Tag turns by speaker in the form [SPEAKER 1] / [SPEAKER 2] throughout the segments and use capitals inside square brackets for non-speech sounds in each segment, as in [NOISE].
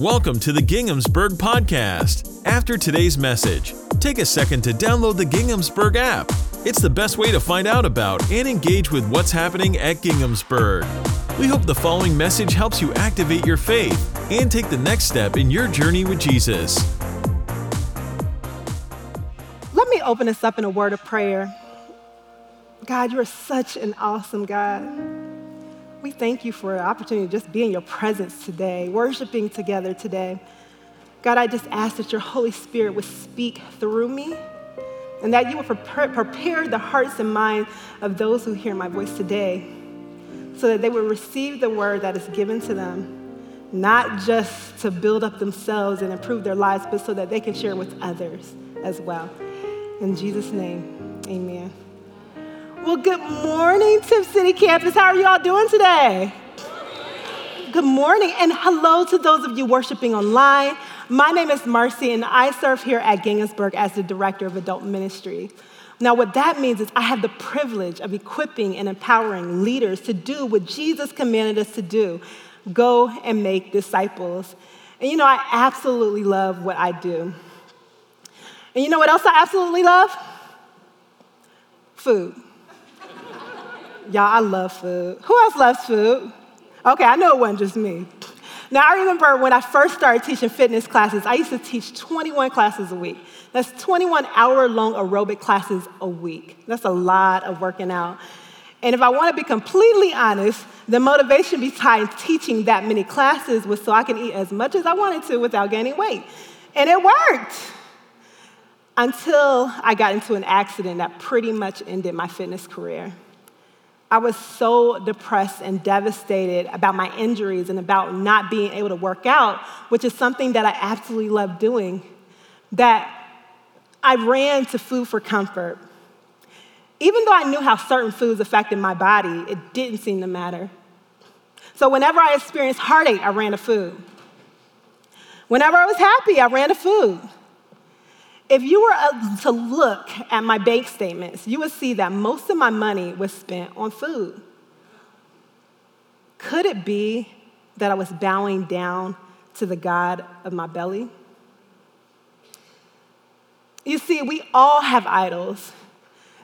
[SPEAKER 1] Welcome to the Ginghamsburg Podcast. After today's message, take a second to download the Ginghamsburg app. It's the best way to find out about and engage with what's happening at Ginghamsburg. We hope the following message helps you activate your faith and take the next step in your journey with Jesus.
[SPEAKER 2] Let me open us up in a word of prayer. God, you are such an awesome God. We thank you for the opportunity to just be in your presence today, worshiping together today. God, I just ask that your Holy Spirit would speak through me and that you would prepare, prepare the hearts and minds of those who hear my voice today so that they would receive the word that is given to them, not just to build up themselves and improve their lives, but so that they can share with others as well. In Jesus' name, amen. Well, good morning, Tipp City Campus. How are you all doing today? Good morning, and hello to those of you worshiping online. My name is Marcy, and I serve here at Ginghamsburg as the Director of Adult Ministry. Now, what that means is I have the privilege of equipping and empowering leaders to do what Jesus commanded us to do go and make disciples. And you know, I absolutely love what I do. And you know what else I absolutely love? Food. Y'all, I love food. Who else loves food? Okay, I know it wasn't just me. Now, I remember when I first started teaching fitness classes, I used to teach 21 classes a week. That's 21 hour long aerobic classes a week. That's a lot of working out. And if I want to be completely honest, the motivation behind teaching that many classes was so I can eat as much as I wanted to without gaining weight. And it worked until I got into an accident that pretty much ended my fitness career. I was so depressed and devastated about my injuries and about not being able to work out, which is something that I absolutely love doing, that I ran to food for comfort. Even though I knew how certain foods affected my body, it didn't seem to matter. So whenever I experienced heartache, I ran to food. Whenever I was happy, I ran to food. If you were uh, to look at my bank statements, you would see that most of my money was spent on food. Could it be that I was bowing down to the God of my belly? You see, we all have idols.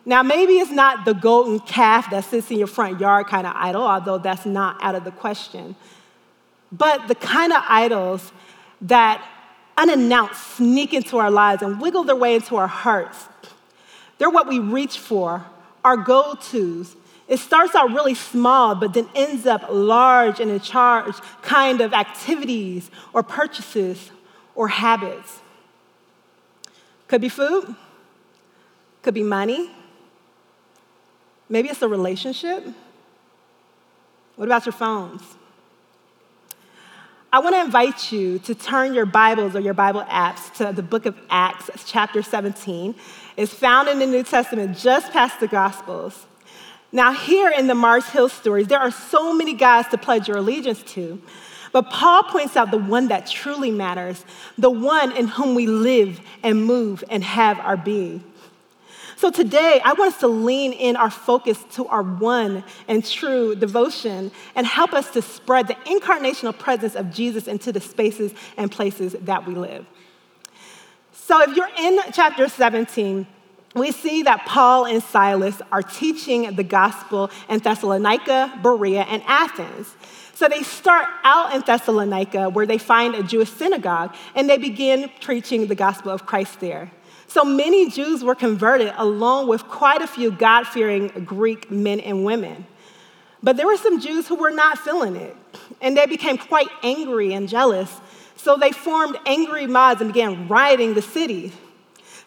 [SPEAKER 2] Now, maybe it's not the golden calf that sits in your front yard kind of idol, although that's not out of the question. But the kind of idols that unannounced sneak into our lives and wiggle their way into our hearts. They're what we reach for, our go tos. It starts out really small, but then ends up large and in charge kind of activities or purchases or habits. Could be food, could be money, maybe it's a relationship. What about your phones? I want to invite you to turn your Bibles or your Bible apps to the book of Acts, chapter 17. It's found in the New Testament just past the Gospels. Now, here in the Mars Hill stories, there are so many guys to pledge your allegiance to. But Paul points out the one that truly matters, the one in whom we live and move and have our being. So today, I want us to lean in our focus to our one and true devotion and help us to spread the incarnational presence of Jesus into the spaces and places that we live. So if you're in chapter 17, we see that Paul and Silas are teaching the gospel in Thessalonica, Berea, and Athens. So they start out in Thessalonica, where they find a Jewish synagogue, and they begin preaching the gospel of Christ there. So many Jews were converted, along with quite a few God fearing Greek men and women. But there were some Jews who were not feeling it, and they became quite angry and jealous. So they formed angry mobs and began rioting the city.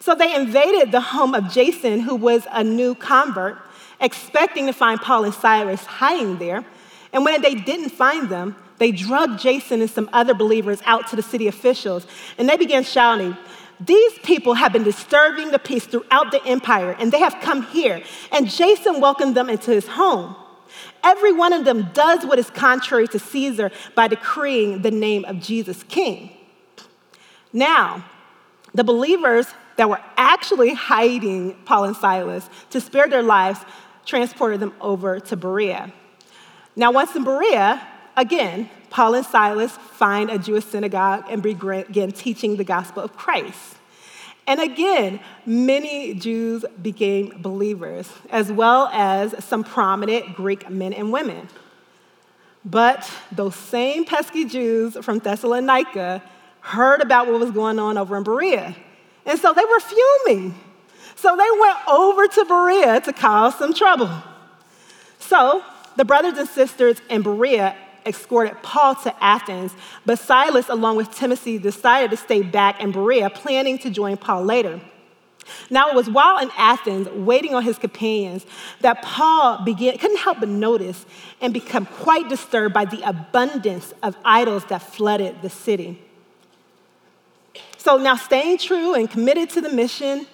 [SPEAKER 2] So they invaded the home of Jason, who was a new convert, expecting to find Paul and Silas hiding there. And when they didn't find them, they drugged Jason and some other believers out to the city officials, and they began shouting, these people have been disturbing the peace throughout the empire, and they have come here. And Jason welcomed them into his home. Every one of them does what is contrary to Caesar by decreeing the name of Jesus king. Now, the believers that were actually hiding Paul and Silas to spare their lives transported them over to Berea. Now, once in Berea, again, Paul and Silas find a Jewish synagogue and begin teaching the gospel of Christ. And again, many Jews became believers, as well as some prominent Greek men and women. But those same pesky Jews from Thessalonica heard about what was going on over in Berea. And so they were fuming. So they went over to Berea to cause some trouble. So the brothers and sisters in Berea escorted Paul to Athens, but Silas, along with Timothy, decided to stay back in Berea, planning to join Paul later. Now, it was while in Athens, waiting on his companions, that Paul began, couldn't help but notice and become quite disturbed by the abundance of idols that flooded the city. So, now staying true and committed to the mission,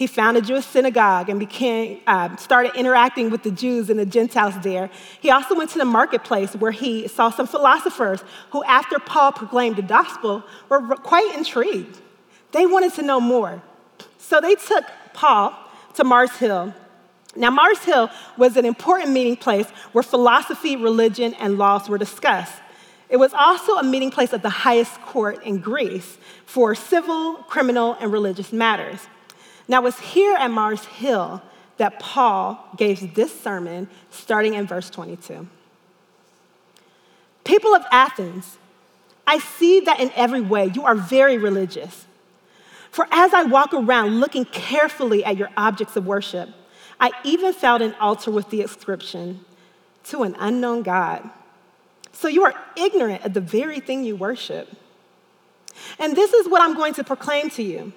[SPEAKER 2] he found a Jewish synagogue and became, uh, started interacting with the Jews and the Gentiles there. He also went to the marketplace where he saw some philosophers who, after Paul proclaimed the gospel, were quite intrigued. They wanted to know more. So they took Paul to Mars Hill. Now, Mars Hill was an important meeting place where philosophy, religion, and laws were discussed. It was also a meeting place of the highest court in Greece for civil, criminal, and religious matters. Now, it's here at Mars Hill that Paul gave this sermon starting in verse 22. People of Athens, I see that in every way you are very religious. For as I walk around looking carefully at your objects of worship, I even found an altar with the inscription, To an unknown God. So you are ignorant of the very thing you worship. And this is what I'm going to proclaim to you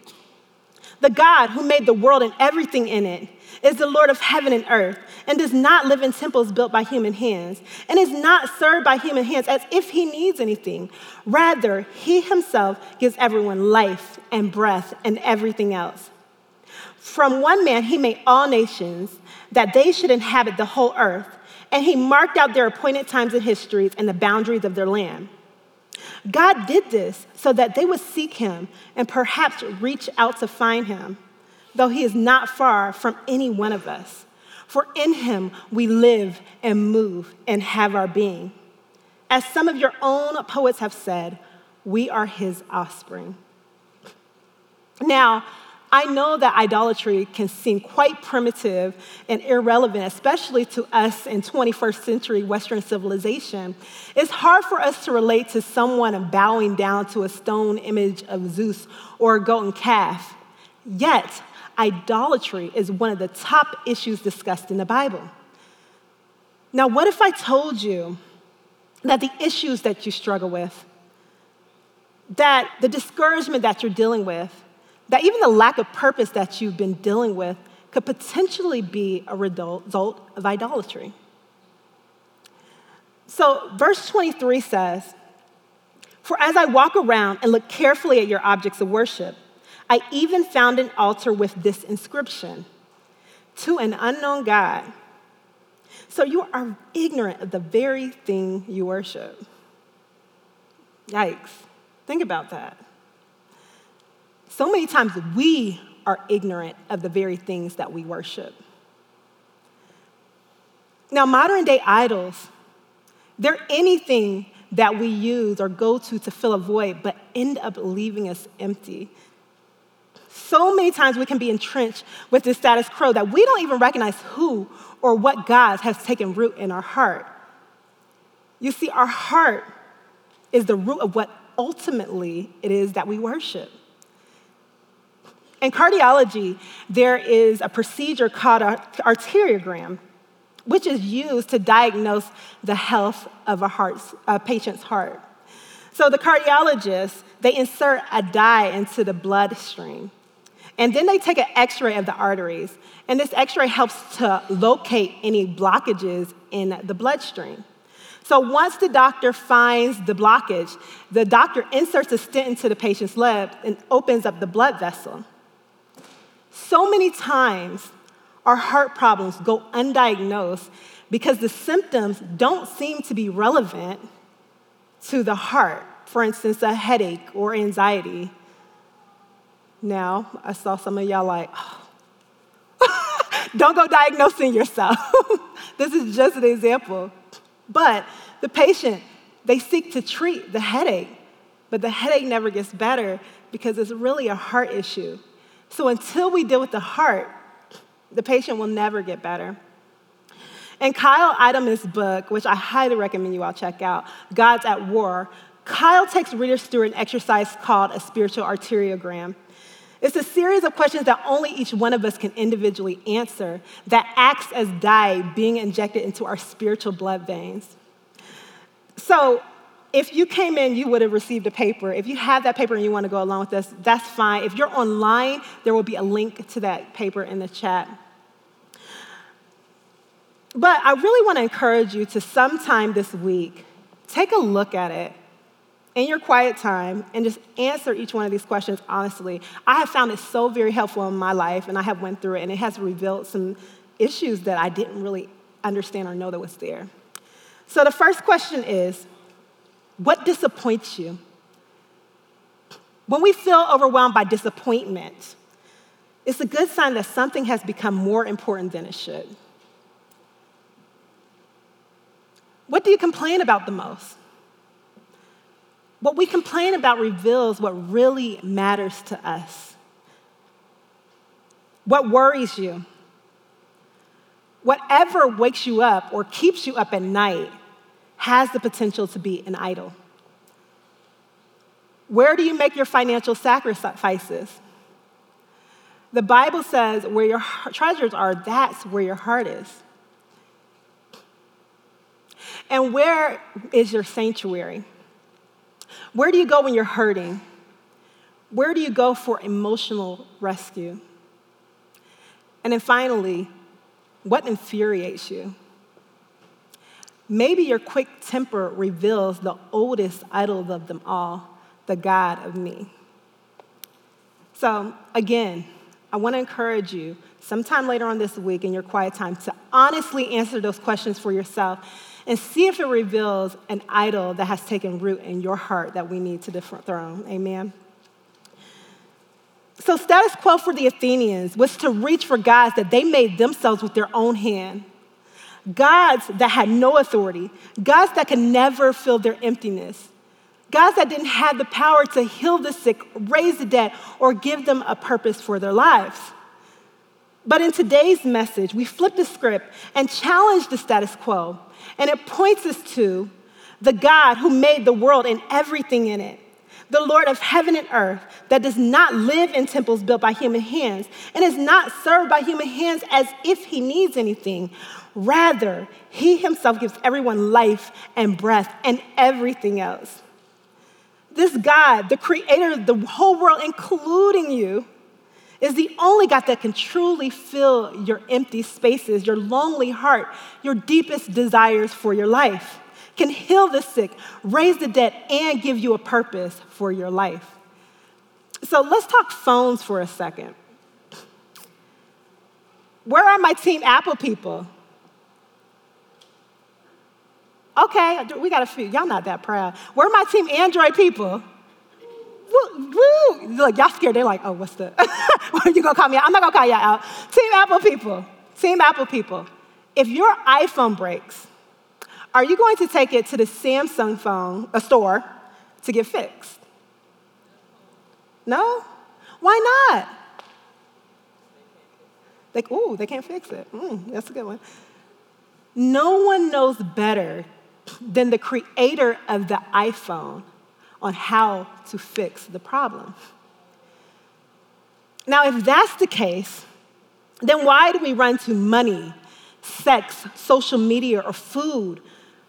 [SPEAKER 2] the God who made the world and everything in it is the Lord of heaven and earth and does not live in temples built by human hands and is not served by human hands as if he needs anything. Rather, he himself gives everyone life and breath and everything else. From one man, he made all nations that they should inhabit the whole earth, and he marked out their appointed times and histories and the boundaries of their land. God did this so that they would seek him and perhaps reach out to find him, though he is not far from any one of us. For in him we live and move and have our being. As some of your own poets have said, we are his offspring. Now, I know that idolatry can seem quite primitive and irrelevant, especially to us in 21st century Western civilization. It's hard for us to relate to someone bowing down to a stone image of Zeus or a golden calf. Yet, idolatry is one of the top issues discussed in the Bible. Now, what if I told you that the issues that you struggle with, that the discouragement that you're dealing with, that even the lack of purpose that you've been dealing with could potentially be a result of idolatry. So, verse 23 says, For as I walk around and look carefully at your objects of worship, I even found an altar with this inscription To an unknown God. So, you are ignorant of the very thing you worship. Yikes. Think about that. So many times we are ignorant of the very things that we worship. Now, modern day idols, they're anything that we use or go to to fill a void, but end up leaving us empty. So many times we can be entrenched with the status quo that we don't even recognize who or what God has taken root in our heart. You see, our heart is the root of what ultimately it is that we worship. In cardiology, there is a procedure called an arteriogram, which is used to diagnose the health of a, heart's, a patient's heart. So the cardiologists, they insert a dye into the bloodstream. And then they take an x ray of the arteries. And this x ray helps to locate any blockages in the bloodstream. So once the doctor finds the blockage, the doctor inserts a stent into the patient's leg and opens up the blood vessel. So many times, our heart problems go undiagnosed because the symptoms don't seem to be relevant to the heart. For instance, a headache or anxiety. Now, I saw some of y'all like, oh. [LAUGHS] don't go diagnosing yourself. [LAUGHS] this is just an example. But the patient They seek to treat the headache, but the headache never gets better because it's really a heart issue. So until we deal with the heart, the patient will never get better. In Kyle Idleman's book, which I highly recommend you all check out, Gods at War, Kyle takes readers through an exercise called a spiritual arteriogram. It's a series of questions that only each one of us can individually answer that acts as dye being injected into our spiritual blood veins. So, if you came in, you would have received a paper. If you have that paper and you want to go along with us, that's fine. If you're online, there will be a link to that paper in the chat. But I really want to encourage you to sometime this week take a look at it in your quiet time and just answer each one of these questions honestly. I have found it so very helpful in my life, and I have went through it, and it has revealed some issues that I didn't really understand or know that was there. So the first question is, what disappoints you? When we feel overwhelmed by disappointment, it's a good sign that something has become more important than it should. What do you complain about the most? What we complain about reveals what really matters to us. What worries you? Whatever wakes you up or keeps you up at night has the potential to be an idol. Where do you make your financial sacrifices? The Bible says where your treasures are, that's where your heart is. And where is your sanctuary? Where do you go when you're hurting? Where do you go for emotional rescue? And then finally, what infuriates you? Maybe your quick temper reveals the oldest idol of them all, the God of me. So, again, I want to encourage you sometime later on this week in your quiet time to honestly answer those questions for yourself and see if it reveals an idol that has taken root in your heart that we need to dethrone. Amen. So, status quo for the Athenians was to reach for gods that they made themselves with their own hand. Gods that had no authority, gods that could never fill their emptiness, gods that didn't have the power to heal the sick, raise the dead, or give them a purpose for their lives. But in today's message, we flip the script and challenge the status quo and it points us to the God who made the world and everything in it, the Lord of heaven and earth that does not live in temples built by human hands and is not served by human hands as if he needs anything. Rather, he himself gives everyone life and breath and everything else. This God, the creator of the whole world, including you, is the only God that can truly fill your empty spaces, your lonely heart, your deepest desires for your life, can heal the sick, raise the dead, and give you a purpose for your life. So let's talk phones for a second. Where are my Team Apple people? Okay, we got a few. Y'all not that proud. Where are my Team Android people? woo, woo. Look, y'all scared. They're like, oh, what's the, [LAUGHS] you gonna call me out? I'm not gonna call y'all out. Team Apple people, Team Apple people, if your iPhone breaks, are you going to take it to the Samsung phone, a store, to get fixed? No? Why not? Like, ooh, they can't fix it. Mm, that's a good one. No one knows better than the creator of the iPhone on how to fix the problem. Now, if that's the case, then why do we run to money, sex, social media, or food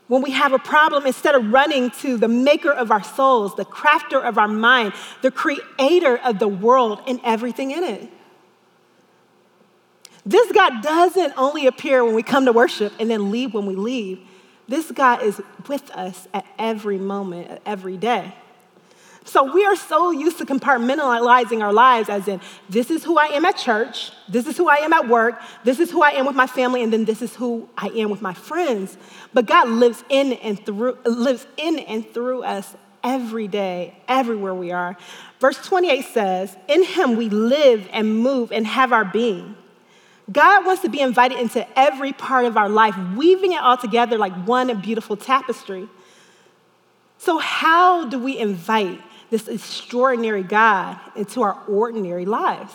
[SPEAKER 2] when we have a problem instead of running to the maker of our souls, the crafter of our mind, the creator of the world and everything in it? This God doesn't only appear when we come to worship and then leave when we leave. This God is with us at every moment, every day. So we are so used to compartmentalizing our lives as in, this is who I am at church, this is who I am at work, this is who I am with my family, and then this is who I am with my friends. But God lives in and through, lives in and through us every day, everywhere we are. Verse 28 says, In him we live and move and have our being. God wants to be invited into every part of our life, weaving it all together like one beautiful tapestry. So, how do we invite this extraordinary God into our ordinary lives?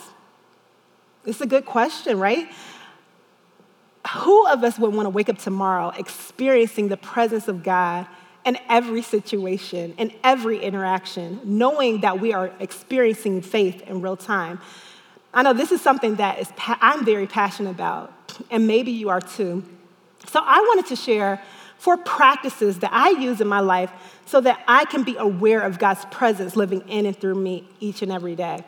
[SPEAKER 2] It's a good question, right? Who of us would want to wake up tomorrow experiencing the presence of God in every situation, in every interaction, knowing that we are experiencing faith in real time? I know this is something that is I'm very passionate about, and maybe you are too. So I wanted to share four practices that I use in my life so that I can be aware of God's presence living in and through me each and every day.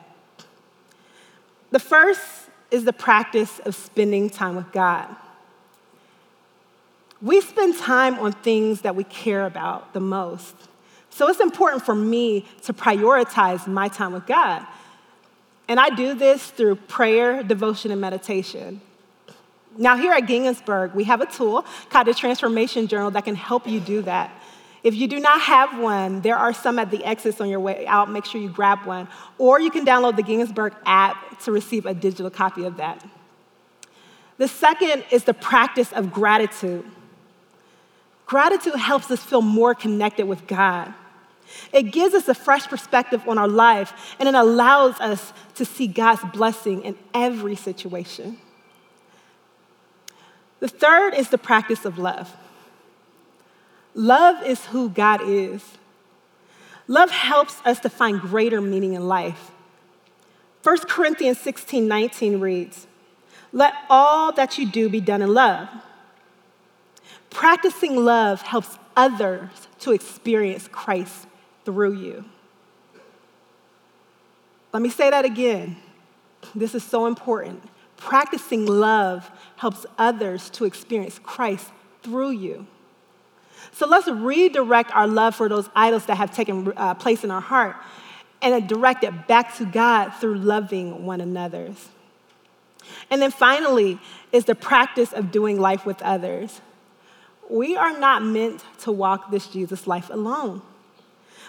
[SPEAKER 2] The first is the practice of spending time with God. We spend time on things that we care about the most. So it's important for me to prioritize my time with God. And I do this through prayer, devotion, and meditation. Now, here at Ginghamsburg, we have a tool called the Transformation Journal that can help you do that. If you do not have one, there are some at the exits on your way out. Make sure you grab one. Or you can download the Ginghamsburg app to receive a digital copy of that. The second is the practice of gratitude. Gratitude helps us feel more connected with God. It gives us a fresh perspective on our life, and it allows us to see God's blessing in every situation. The third is the practice of love. Love is who God is. Love helps us to find greater meaning in life. 1 Corinthians 16 19 reads, Let all that you do be done in love. Practicing love helps others to experience Christ through you. Let me say that again. This is so important. Practicing love helps others to experience Christ through you. So let's redirect our love for those idols that have taken uh, place in our heart and direct it back to God through loving one another. And then finally is the practice of doing life with others. We are not meant to walk this Jesus life alone.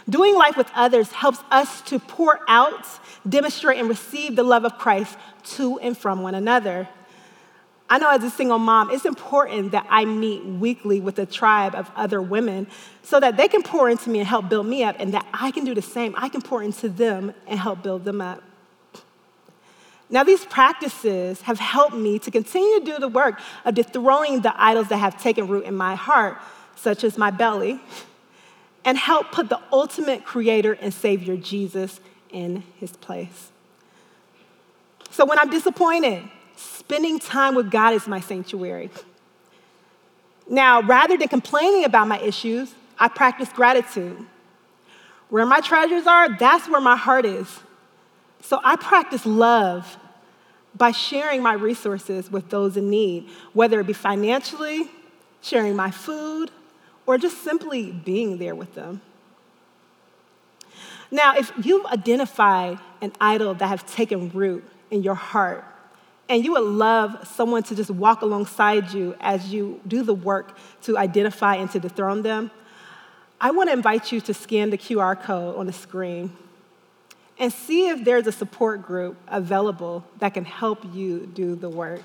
[SPEAKER 2] Doing life with others helps us to pour out, demonstrate, and receive the love of Christ to and from one another. I know as a single mom, it's important that I meet weekly with a tribe of other women so that they can pour into me and help build me up, and that I can do the same. I can pour into them and help build them up. Now, these practices have helped me to continue to do the work of dethroning the idols that have taken root in my heart, such as my belly, [LAUGHS] and help put the ultimate creator and savior, Jesus, in his place. So when I'm disappointed, spending time with God is my sanctuary. Now, rather than complaining about my issues, I practice gratitude. Where my treasures are, that's where my heart is. So I practice love by sharing my resources with those in need, whether it be financially, sharing my food, or just simply being there with them. Now, if you've identified an idol that has taken root in your heart, and you would love someone to just walk alongside you as you do the work to identify and to dethrone them, I want to invite you to scan the QR code on the screen and see if there's a support group available that can help you do the work.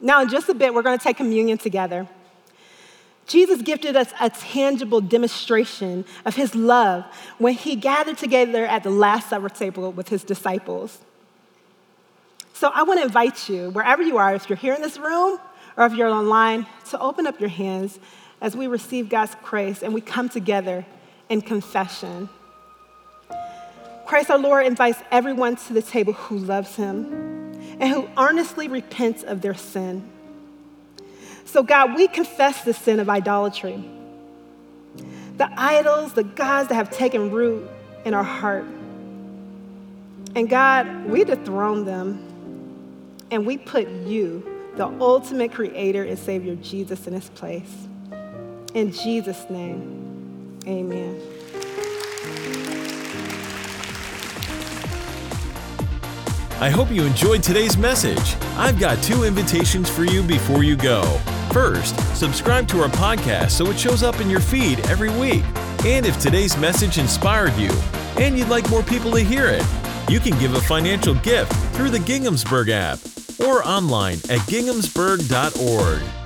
[SPEAKER 2] Now, in just a bit, we're going to take communion together. Jesus gifted us a tangible demonstration of his love when he gathered together at the Last Supper table with his disciples. So I want to invite you, wherever you are, if you're here in this room or if you're online, to open up your hands as we receive God's grace and we come together in confession. Christ our Lord invites everyone to the table who loves him and who earnestly repents of their sin. So, God, we confess the sin of idolatry, the idols, the gods that have taken root in our heart. And God, we dethrone them and we put you, the ultimate creator and savior, Jesus, in his place. In Jesus' name, amen.
[SPEAKER 1] I hope you enjoyed today's message. I've got two invitations for you before you go. First, subscribe to our podcast so it shows up in your feed every week. And if today's message inspired you and you'd like more people to hear it, you can give a financial gift through the Ginghamsburg app or online at ginghamsburg.org.